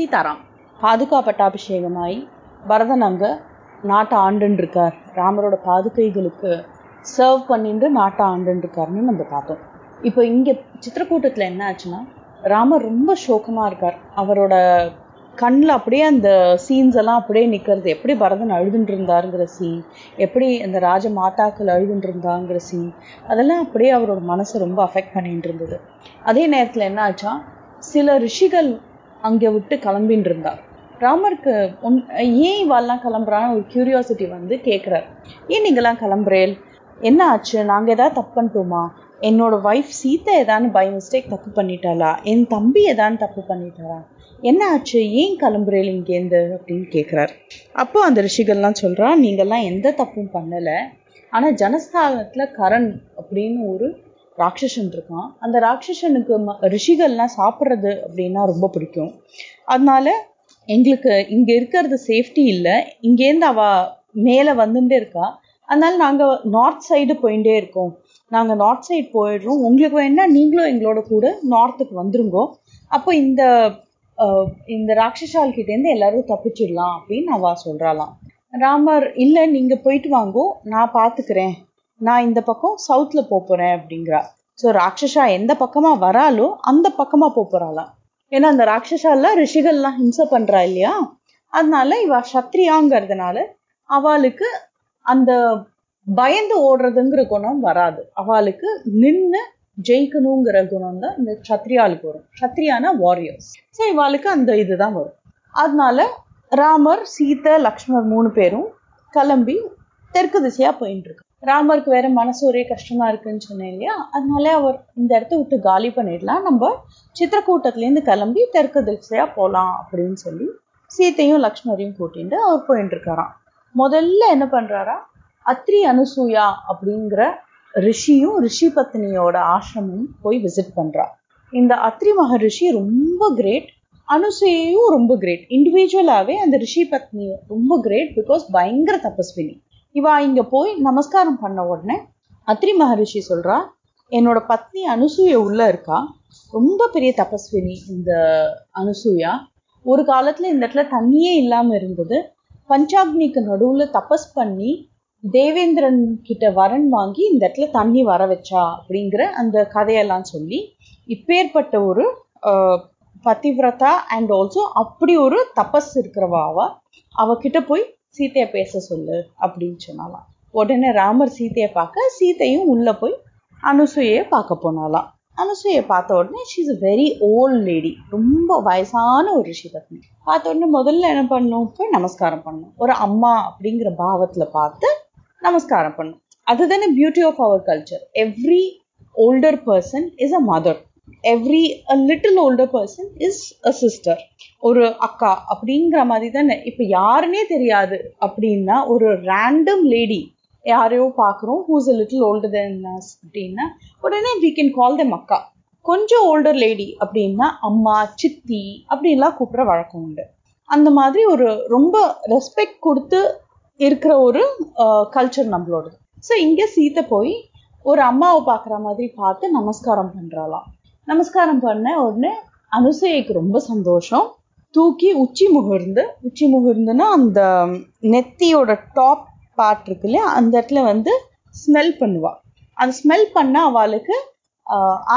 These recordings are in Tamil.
சீதாராம் பாதுகாப்பட்டாபிஷேகமாய் பரதன் அங்க நாட்டை ஆண்டுருக்கார் ராமரோட பாதுகைகளுக்கு சர்வ் பண்ணிட்டு நாட்டை ஆண்டுருக்காருன்னு நம்ம பார்த்தோம். இப்போ இங்க சித்திரக்கூட்டத்துல என்ன ஆச்சுன்னா ராமர் ரொம்ப சோகமா இருக்கார். அவரோட கண்ணில் அப்படியே அந்த சீன்ஸ் எல்லாம் அப்படியே நிற்கிறது எப்படி பரதன் அழுதுட்டு இருந்தாருங்கிற சீன் எப்படி அந்த ராஜ மாதாக்கள் அழுதுட்டு இருந்தாங்கிற சீன் அதெல்லாம் அப்படியே அவரோட மனசை ரொம்ப அஃபெக்ட் பண்ணிட்டு இருந்தது அதே நேரத்தில் என்ன ஆச்சா சில ரிஷிகள் அங்கே விட்டு கிளம்பின்னு இருந்தார் ராமருக்கு ஒன் ஏன் இவாள்லாம் கிளம்புறான்னு ஒரு கியூரியாசிட்டி வந்து கேட்குறாரு ஏன் நீங்களாம் கிளம்புறேன் என்ன ஆச்சு? நாங்கள் ஏதாவது தப்பு பண்ணிட்டோமா? என்னோட ஒய்ஃப் சீத்தை ஏதான்னு பை மிஸ்டேக் தப்பு பண்ணிட்டாளா? என் தம்பி ஏதான்னு தப்பு பண்ணிட்டாரா? என்ன ஆச்சு? ஏன் கிளம்புறேன் இங்கேருந்து அப்படின்னு கேட்குறாரு அப்போ அந்த ரிஷிகள்லாம் சொல்கிறா நீங்கள்லாம் எந்த தப்பும் பண்ணலை. ஆனால் ஜனஸ்தானத்தில் கரண் அப்படின்னு ஒரு ராட்சசன் இருக்கான் அந்த ராட்சசனுக்கு ம ரிஷிகள்லாம் சாப்பிட்றது அப்படின்னா ரொம்ப பிடிக்கும். அதனால எங்களுக்கு இங்கே இருக்கிறது சேஃப்டி இல்லை. இங்கேருந்து அவ மேலே வந்துட்டே இருக்கா. அதனால நாங்கள் நார்த் சைடு போயிட்டே இருக்கோம். நாங்கள் நார்த் சைடு போயிடுறோம். உங்களுக்கு வேணா நீங்களும் எங்களோட கூட நார்த்துக்கு வந்துருங்கோ. அப்போ இந்த இந்த ராட்சசால் கிட்டேருந்து எல்லாரும் தப்பிச்சிடலாம் அப்படின்னு அவ சொல்றாளாம். ராமர் இல்லை நீங்க போயிட்டு வாங்கோ. நான் பார்த்துக்கிறேன் நான் இந்த பக்கம் சவுத்தில் போகிறேன் அப்படிங்கிறா. ஸோ ராட்சஷா எந்த பக்கமாக வராலோ அந்த பக்கமாக போகிறாளாம் ஏன்னா அந்த ராட்சசாலாம் ரிஷிகள்லாம் ஹிம்சை பண்ணுறா இல்லையா? அதனால இவ சத்ரியாங்கிறதுனால அவளுக்கு அந்த பயந்து ஓடுறதுங்கிற குணம் வராது. அவளுக்கு நின்று ஜெயிக்கணுங்கிற குணம் தான் இந்த சத்ரியாளுக்கு வரும். சத்ரியானா வாரியர்ஸ் ஸோ இவாளுக்கு அந்த இதுதான் வரும். அதனால ராமர் சீதை லக்ஷ்மர் மூணு பேரும் கிளம்பி தெற்கு திசையா போயிட்டு இருக்கு ராமருக்கு வேற மனசு ஒரே கஷ்டமா இருக்குன்னு சொன்னேன் இல்லையா? அதனால அவர் இந்த இடத்த விட்டு காலி பண்ணிடலாம். நம்ம சித்திரக்கூட்டத்திலேருந்து கிளம்பி தெற்கு திசையா போகலாம் அப்படின்னு சொல்லி சீத்தையும் லக்ஷ்மரையும் கூட்டிட்டு அவர் போயிட்டு இருக்காராம் முதல்ல என்ன பண்றாரா? அத்ரி அனுசூயா அப்படிங்கிற ரிஷியும் ரிஷி பத்னியோட ஆசிரமும் போய் விசிட் பண்றா. இந்த அத்ரி மகரிஷி ரொம்ப கிரேட் அனுசூயையும் ரொம்ப கிரேட் இண்டிவிஜுவலாவே அந்த ரிஷி பத்னி ரொம்ப கிரேட் பிகாஸ் பயங்கர தபஸ்வினி. இவா இங்க போய் நமஸ்காரம் பண்ண உடனே அத்ரி மகரிஷி சொல்றா என்னோட பத்னி அனுசூய உள்ள இருக்கா? ரொம்ப பெரிய தபஸ்வினி இந்த அனுசூயா. ஒரு காலத்துல இந்த இடத்துல தண்ணியே இல்லாம இருந்தது. பஞ்சாக்னிக்கு நடுவுல தபஸ் பண்ணி தேவேந்திரன் கிட்ட வரன் வாங்கி இந்த இடத்துல தண்ணி வர வச்சா? அப்படிங்கிற அந்த கதையெல்லாம் சொல்லி இப்பேற்பட்ட ஒரு பதிவிரதா அண்ட் ஆல்சோ அப்படி ஒரு தபஸ் இருக்கிறவா அவ. அவகிட்ட போய் சீத்தைய பேச சொல்லு அப்படின்னு சொன்னாலாம். உடனே ராமர் சீத்தைய பார்க்க சீத்தையும் உள்ள போய் அனுசூயையை பார்க்க போனாலாம். அனுசூயை பார்த்த உடனே she's is very old lady ரொம்ப வயசான ஒரு ரிஷி பத்னி பார்த்த உடனே முதல்ல என்ன பண்ணும்? போய் நமஸ்காரம் பண்ணும். ஒரு அம்மா அப்படிங்கிற பாவத்துல பார்த்து நமஸ்காரம் பண்ணும். அதுதானே beauty of our culture every older person is a mother every a little older person is a sister ஒரு அக்கா அப்படிங்கிற மாதிரி தானே இப்போ யாருன்னே தெரியாது அப்படின்னா ஒரு ரேண்டம் லேடி யாரையோ பார்க்குறோம் whose a little older than us அப்படின்னா உடனே வி கேன் கால் தெம் அக்கா. கொஞ்சம் ஓல்டர் லேடி அப்படின்னா அம்மா சித்தி அப்படின்லாம் கூப்பிட்ற வழக்கம் உண்டு. அந்த மாதிரி ஒரு ரொம்ப ரெஸ்பெக்ட் கொடுத்து இருக்கிற ஒரு கல்ச்சர் நம்மளோடது. ஸோ இங்கே சீத்தை போய் ஒரு அம்மாவை பார்க்குற மாதிரி பார்த்து நமஸ்காரம் பண்ணுறாளாம் நமஸ்காரம் பண்ண உடனே அனுசூயைக்கு ரொம்ப சந்தோஷம். தூக்கி உச்சி முகர்ந்து உச்சி முகர்ந்துன்னா அந்த நெத்தியோட டாப் பார்ட் இருக்கு இல்லையா அந்த இடத்துல வந்து ஸ்மெல் பண்ணுவா. அந்த ஸ்மெல் பண்ண அவளுக்கு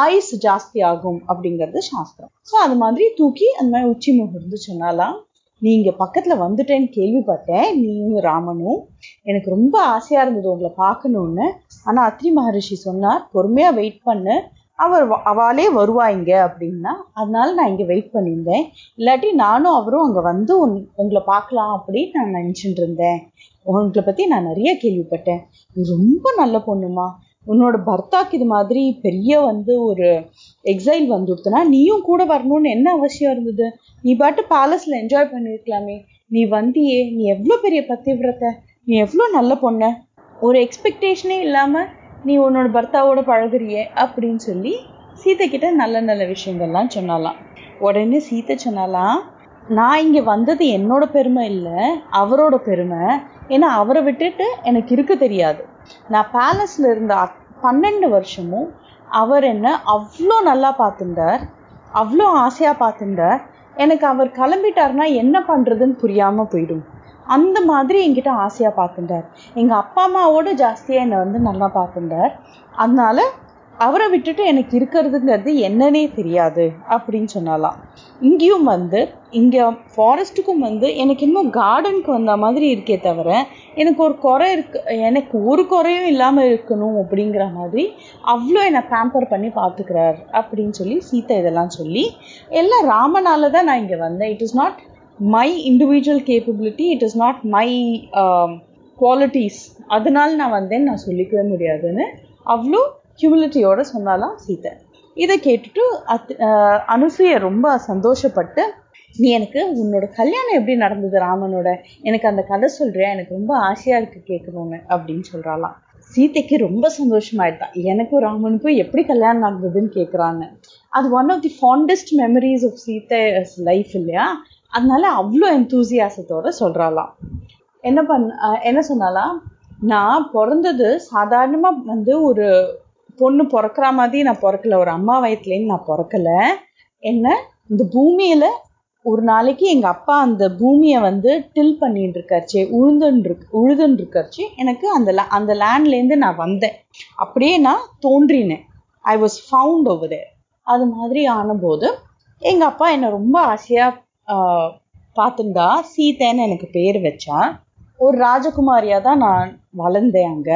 ஆயுஸ் ஜாஸ்தி ஆகும் அப்படிங்கிறது சாஸ்திரம். ஸோ அது மாதிரி தூக்கி அந்த மாதிரி உச்சி முகர்ந்து சொன்னாலாம் நீங்க பக்கத்துல வந்துட்டேன்னு கேள்விப்பட்டேன் நீயும் ராமனும். எனக்கு ரொம்ப ஆசையா இருந்தது உங்களை பார்க்கணும்னு. ஆனா அத்ரி மகரிஷி சொன்னார் பொறுமையா வெயிட் பண்ணு. அவர் அவளே வருவாங்க அப்படின்னா அதனால நான் இங்கே வெயிட் பண்ணியிருந்தேன். இல்லாட்டி நானும் அவரும் அங்கே வந்து உங்களை பார்க்கலாம் அப்படின்னு நான் நினச்சிட்டு இருந்தேன். உங்களை பற்றி நான் நிறைய கேள்விப்பட்டேன். நீ ரொம்ப நல்ல பொண்ணுமா. உன்னோட பர்த்தாக்கு இது மாதிரி பெரிய வந்து ஒரு எக்ஸைல் வந்துடுத்துனா நீயும் கூட வரணும்னு என்ன அவசியம் இருந்தது? நீ பாட்டு பேலஸில் என்ஜாய் பண்ணியிருக்கலாமே. நீ வந்தியே நீ எவ்வளோ பெரிய பத்திவிரத்தை நீ எவ்வளோ நல்ல பொண்ணு. ஒரு எக்ஸ்பெக்டேஷனே இல்லாமல் நீ உன்னோட பர்த்தாவோட பழகுறியே அப்படின்னு சொல்லி சீத்தை கிட்ட நல்ல நல்ல விஷயங்கள்லாம் சொன்னாலாம். உடனே சீத்தை சொன்னாலாம் நான் இங்கே வந்தது என்னோட பெருமை இல்லை அவரோட பெருமை. ஏன்னா அவரை விட்டுட்டு எனக்கு இருக்க தெரியாது. நான் பேலஸில் இருந்த பன்னெண்டு வருஷமும் அவர் என்ன அவ்வளோ நல்லா பார்த்துட்டார் அவ்வளோ ஆசையாக பார்த்துட்டார் எனக்கு அவர் கிளம்பிட்டாருன்னா என்ன பண்ணுறதுன்னு புரியாமல் போயிடும். அந்த மாதிரி என்கிட்ட ஆசையாக பார்த்துட்டார். எங்கள் அப்பா அம்மாவோட ஜாஸ்தியாக என்னை வந்து நல்லா பார்த்துட்டார். அதனால அவரை விட்டுட்டு எனக்கு இருக்கிறதுங்கிறது என்னன்னே தெரியாது அப்படின்னு சொன்னாலாம். இங்கேயும் வந்து இங்கே ஃபாரஸ்ட்டுக்கும் வந்து எனக்கு இன்னும் கார்டனுக்கு வந்த மாதிரி இருக்கே தவிர எனக்கு ஒரு குறை இருக்கு எனக்கு ஒரு குறையும் இல்லாமல் இருக்கணும் அப்படிங்கிற மாதிரி அவ்வளோ என்னை பேம்பர் பண்ணி பார்த்துக்கிறார் அப்படின்னு சொல்லி சீத்தை இதெல்லாம் சொல்லி எல்லாம் ராமனால தான் நான் இங்கே வந்தேன். It is not my individual capability it is not my qualities அதனால நான் வந்தேன்னு நான் சொல்லிக்கவே முடியாதுன்னு அவ்வளோ ஹியூமிலிட்டியோட சொன்னாலாம் சீத்தை இதை கேட்டுட்டு அத் அனுசூய ரொம்ப சந்தோஷப்பட்டு நீ எனக்கு உன்னோட கல்யாணம் எப்படி நடந்தது ராமனோட? எனக்கு அந்த கதை சொல்றியா? எனக்கு ரொம்ப ஆசையா இருக்கு கேட்கணும்னு அப்படின்னு சொல்றாளாம். சீதைக்கு ரொம்ப சந்தோஷமாயிட்டான் எனக்கும் ராமனுக்கும் எப்படி கல்யாணம் நடந்ததுன்னு கேட்குறாங்க அது one of the fondest memories of Sita life இல்லையா? அதனால அவ்வளோ எந்தூசியாசத்தோட சொல்கிறாளாம் என்ன பண் என்ன சொன்னாலாம் நான் பிறந்தது சாதாரணமாக வந்து ஒரு பொண்ணு பிறக்கிற மாதிரி நான் பிறக்கல. ஒரு அம்மா வயிற்றுலேருந்து நான் பிறக்கல. என்ன? இந்த பூமியில் ஒரு நாளைக்கு எங்கள் அப்பா அந்த பூமியை வந்து டில் பண்ணிட்டு இருக்காச்சு உழுதுன்னு உழுதுன்னு இருக்காச்சு எனக்கு அந்த லே அந்த லேண்ட்லேருந்து நான் வந்தேன். அப்படியே நான் தோன்றினேன். ஐ வாஸ் ஃபவுண்ட் ஓவர் அது மாதிரி ஆனபோது எங்கள் அப்பா என்னை ரொம்ப ஆசையாக பார்த்துருந்தா சீதைன்னு எனக்கு பேர் வச்சா ஒரு ராஜகுமாரியா தான் நான் வளர்ந்தேன் அங்க.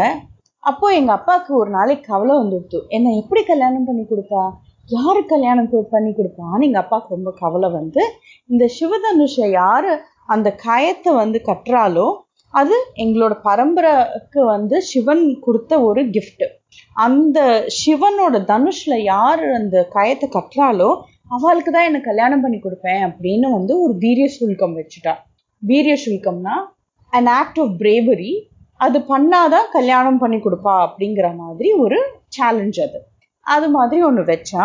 அப்போ எங்க அப்பாவுக்கு ஒரு நாளைக்கு கவலை வந்துடுத்து. என்னை எப்படி கல்யாணம் பண்ணி கொடுப்பா? யாரு கல்யாணம் பண்ணி கொடுப்பான்னு எங்க அப்பாவுக்கு ரொம்ப கவலை வந்து இந்த சிவதனுஷை யாரு அந்த கயத்தை வந்து கட்டுறாலோ அது எங்களோட பரம்பரைக்கு வந்து சிவன் கொடுத்த ஒரு கிஃப்ட் அந்த சிவனோட தனுஷ்ல யார் அந்த கயத்தை கட்டுறாலோ அவளுக்கு தான் என்ன கல்யாணம் பண்ணி கொடுப்பேன் அப்படின்னு வந்து ஒரு வீரிய சுல்கம் வச்சுட்டா. வீரிய சுல்கம்னா அன் ஆக்ட் ஆஃப் பிரேவரி அது பண்ணாதான் கல்யாணம் பண்ணி கொடுப்பா அப்படிங்கிற மாதிரி ஒரு சேலஞ்ச் அது. அது மாதிரி ஒன்று வச்சா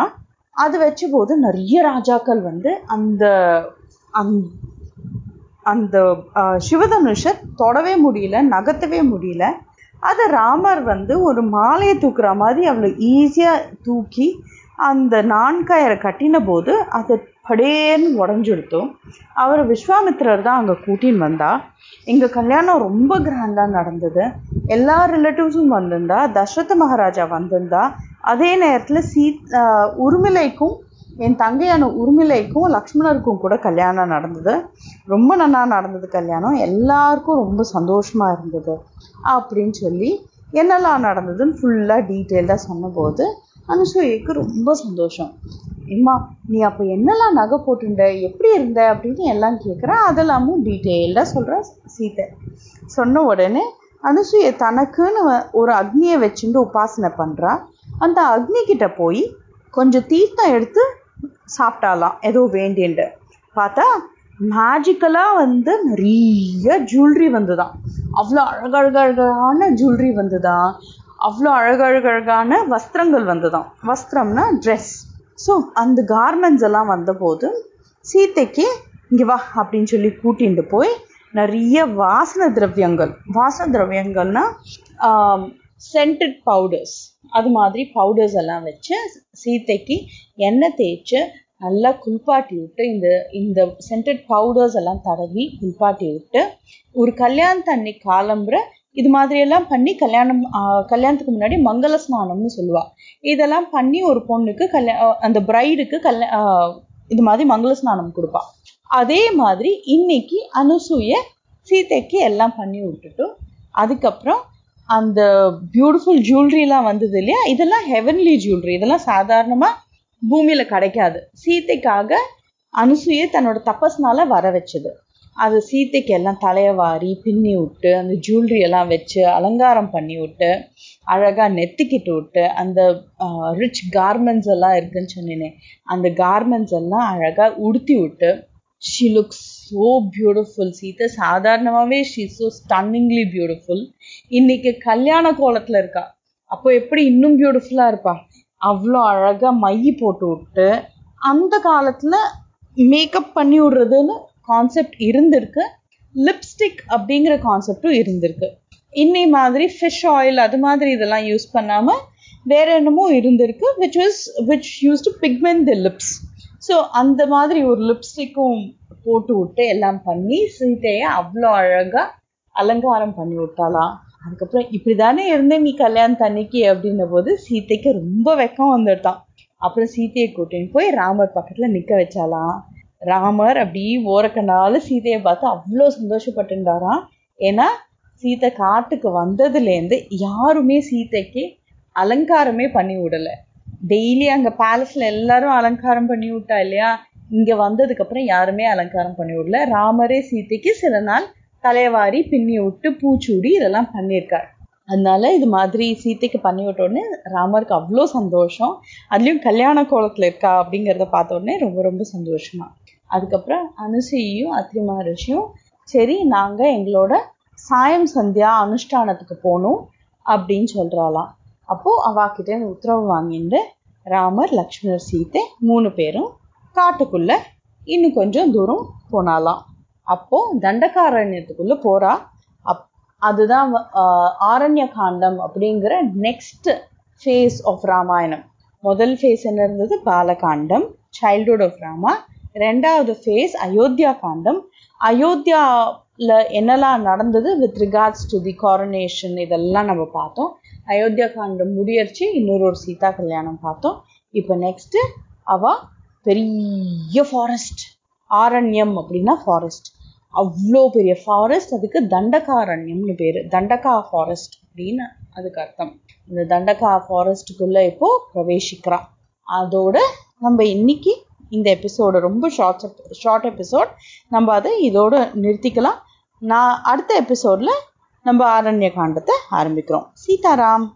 அது வச்ச போது நிறைய ராஜாக்கள் வந்து அந்த அந்த சிவதனுஷை தொடவே முடியல நகர்த்தவே முடியல. அதை ராமர் வந்து ஒரு மாலையை தூக்குற மாதிரி அவ்வளோ ஈஸியாக தூக்கி அந்த நான்காயரை கட்டின போது அது படேன்னு உடஞ்சுடுத்தோம். அவர் விஸ்வாமித்திரர் தான் அங்கே கூட்டின்னு வந்தா. எங்கள் கல்யாணம் ரொம்ப கிராண்டாக நடந்தது. எல்லா ரிலேட்டிவ்ஸும் வந்திருந்தா. தசரத மகாராஜா வந்திருந்தா. அதே நேரத்தில் சீத் உருமிலைக்கும் என் தங்கையான உருமிலைக்கும் லக்ஷ்மணருக்கும் கூட கல்யாணம் நடந்தது. ரொம்ப நல்லா நடந்தது கல்யாணம். எல்லாருக்கும் ரொம்ப சந்தோஷமாக இருந்தது. அப்படின்னு சொல்லி என்னெல்லாம் நடந்ததுன்னு ஃபுல்லாக டீட்டெயில்டாக சொன்னபோது அனுசூயக்கு ரொம்ப சந்தோஷம். இம்மா நீ அப்போ என்னெல்லாம் நகை போட்டுண்ட எப்படி இருந்த? அப்படின்னு எல்லாம் கேட்குறா அதெல்லாமும் டீட்டெயில்டாக சொல்கிற சீத்தை சொன்ன உடனே அனுசூய தனக்குன்னு ஒரு அக்னியை வச்சுட்டு உபாசனை பண்ணுறா அந்த அக்னிக்கிட்ட போய் கொஞ்சம் தீர்த்தம் எடுத்து சாப்பிட்டாலாம். ஏதோ வேண்டின்ட்டு பார்த்தா மேஜிக்கலாக வந்து நிறைய ஜுவல்லரி வந்துதான். அவ்வளோ அழகழகழகான ஜுவல்லரி வந்துதான். அவ்வளோ அழகழகழகான வஸ்திரங்கள் வந்துதான். வஸ்திரம்னா ட்ரெஸ் ஸோ அந்த கார்மெண்ட்ஸ் எல்லாம் வந்தபோது சீத்தைக்கு இங்கே வா அப்படின்னு சொல்லி கூட்டிகிட்டு போய் நிறைய வாசன திரவியங்கள். வாசன திரவியங்கள்னா சென்டட் பவுடர்ஸ் அது மாதிரி பவுடர்ஸ் எல்லாம் வச்சு சீத்தைக்கு எண்ணெய் தேய்ச்சி நல்லா குளிப்பாட்டி விட்டு இந்த இந்த சென்டட் பவுடர்ஸ் எல்லாம் தடவி குளிப்பாட்டி விட்டு ஒரு கல்யாணத்து அன்னைக்கு காலம்புற இது மாதிரி எல்லாம் பண்ணி கல்யாணம் கல்யாணத்துக்கு முன்னாடி மங்கள ஸ்நானம்னு சொல்லுவா. இதெல்லாம் பண்ணி ஒரு பொண்ணுக்கு கல்யா அந்த பிரைடுக்கு கல்யா இது மாதிரி மங்கள ஸ்நானம் கொடுப்பா. அதே மாதிரி இன்னைக்கு அனுசூய சீதைக்கு எல்லாம் பண்ணி விட்டுட்டு அதுக்கப்புறம் அந்த பியூட்டிஃபுல் ஜுவல்லரிலாம் வந்தது இல்லையா? இதெல்லாம் ஹெவன்லி ஜுவல்லரி இதெல்லாம் சாதாரணமாக பூமியில் கிடைக்காது. சீத்தைக்காக அனுசூயை தன்னோட தபஸ்னால வர வச்சது. அது சீத்தைக்கு எல்லாம் தலையை வாரி பின்னி விட்டு அந்த ஜுவல்லரி எல்லாம் வச்சு அலங்காரம் பண்ணி விட்டு அழகாக நெத்திக்கிட்டு விட்டு அந்த ரிச் கார்மெண்ட்ஸ் எல்லாம் இருக்குன்னு சொன்னேனே அந்த கார்மெண்ட்ஸ் எல்லாம் அழகாக உடுத்தி விட்டு she looks so beautiful Sita சாதாரணமாகவே ஷீ ஸோ ஸ்டன்னிங்லி பியூட்டிஃபுல் இன்னைக்கு கல்யாண கோலத்தில் இருக்கா. அப்போ எப்படி இன்னும் பியூட்டிஃபுல்லாக இருப்பா? அவ்வளோ அழகாக மை போட்டு விட்டு அந்த காலத்தில் மேக்கப் பண்ணி விடுறதுன்னு கான்செப்ட் இருந்திருக்கு. லிப்ஸ்டிக் அப்படிங்கிற கான்செப்டும் இருந்திருக்கு. இன்னை மாதிரி ஃபிஷ் ஆயில் அது மாதிரி இதெல்லாம் யூஸ் பண்ணாமல் வேற என்னமோ இருந்திருக்கு which was which use to pigment the lips so அந்த மாதிரி ஒரு லிப்ஸ்டிக்கும் போட்டு விட்டு எல்லாம் பண்ணி சீதையை அவ்வளோ அழகாக அலங்காரம் பண்ணி விட்டாலாம் அதுக்கப்புறம் இப்படி தானே இருந்தேன் நீ கல்யாணம் தண்ணிக்கு அப்படின்ன போது சீத்தைக்கு ரொம்ப வெக்கம் வந்துட்டான் அப்புறம் சீதையை கூட்டின்னு போய் ராமர் பக்கத்தில் நிற்க வச்சாலாம் ராமர் அப்படி ஓரக்கனால சீதையை பார்த்து அவ்வளோ சந்தோஷப்பட்டுட்டாராம் ஏன்னா சீதை காட்டுக்கு வந்ததுலேருந்து யாருமே சீதைக்கு அலங்காரமே பண்ணி விடலை. டெய்லி அங்கே பேலஸில் எல்லாரும் அலங்காரம் பண்ணி விட்டா இல்லையா? இங்கே வந்ததுக்கப்புறம் யாருமே அலங்காரம் பண்ணி விடல. ராமரே சீதைக்கு சில நாள் தலைவாரி பின்னி விட்டு பூச்சூடி இதெல்லாம் பண்ணியிருக்கார். அதனால இது மாதிரி சீத்தைக்கு பண்ணி விட்ட உடனே ராமருக்கு அவ்வளோ சந்தோஷம். அதுலேயும் கல்யாண கோலத்தில் இருக்கா அப்படிங்கிறத பார்த்த உடனே ரொம்ப ரொம்ப சந்தோஷமா. அதுக்கப்புறம் அனுசையும் அத்ரி மகரிஷியும் சரி நாங்கள் எங்களோட சாயம் சந்தியா அனுஷ்டானத்துக்கு போகணும் அப்படின்னு சொல்கிறாளாம் அப்போது அவாக்கிட்ட உத்தரவு வாங்கிட்டு ராமர் லக்ஷ்மணர் சீத்தை மூணு பேரும் காட்டுக்குள்ள இன்னும் கொஞ்சம் தூரம் போனாலாம் அப்போது தண்டகாரண்யத்துக்குள்ள போகிறா அப் அதுதான் ஆரண்ய காண்டம் அப்படிங்கிற நெக்ஸ்ட் ஃபேஸ் ஆஃப் ராமாயணம். முதல் ஃபேஸ் என்ன இருந்தது? பாலகாண்டம் சைல்டுஹுட் ஆஃப் ராமா ரெண்டாவது ஃபேஸ் அயோத்தியா காண்டம். அயோத்தியாவில் என்னெல்லாம் நடந்தது? With regards to the coronation இதெல்லாம் நம்ம பார்த்தோம். அயோத்தியா காண்டம் முடியறச்சு இன்னொரு ஒரு சீதா கல்யாணம் பார்த்தோம். இப்போ நெக்ஸ்ட் அவ பெரிய ஃபாரஸ்ட் ஆரண்யம் அப்படின்னா ஃபாரஸ்ட் அவ்வளோ பெரிய ஃபாரஸ்ட் அதுக்கு தண்டகாரண்யம்னு பேர். தண்டகா ஃபாரஸ்ட் அப்படின்னு அதுக்கு அர்த்தம். இந்த தண்டகா ஃபாரஸ்ட்டுக்குள்ளே இப்போ பிரவேசிக்கிறான் அதோட நம்ம இன்னைக்கு இந்த எபிசோடு ரொம்ப ஷார்ட் ஷார்ட் எபிசோட் நம்ம அதை இதோடு நிறுத்திக்கலாம். நான் அடுத்த எபிசோடில் நம்ம ஆரண்ய காண்டத்தை ஆரம்பிக்கிறோம். சீதாராம்.